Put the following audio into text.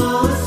Oh.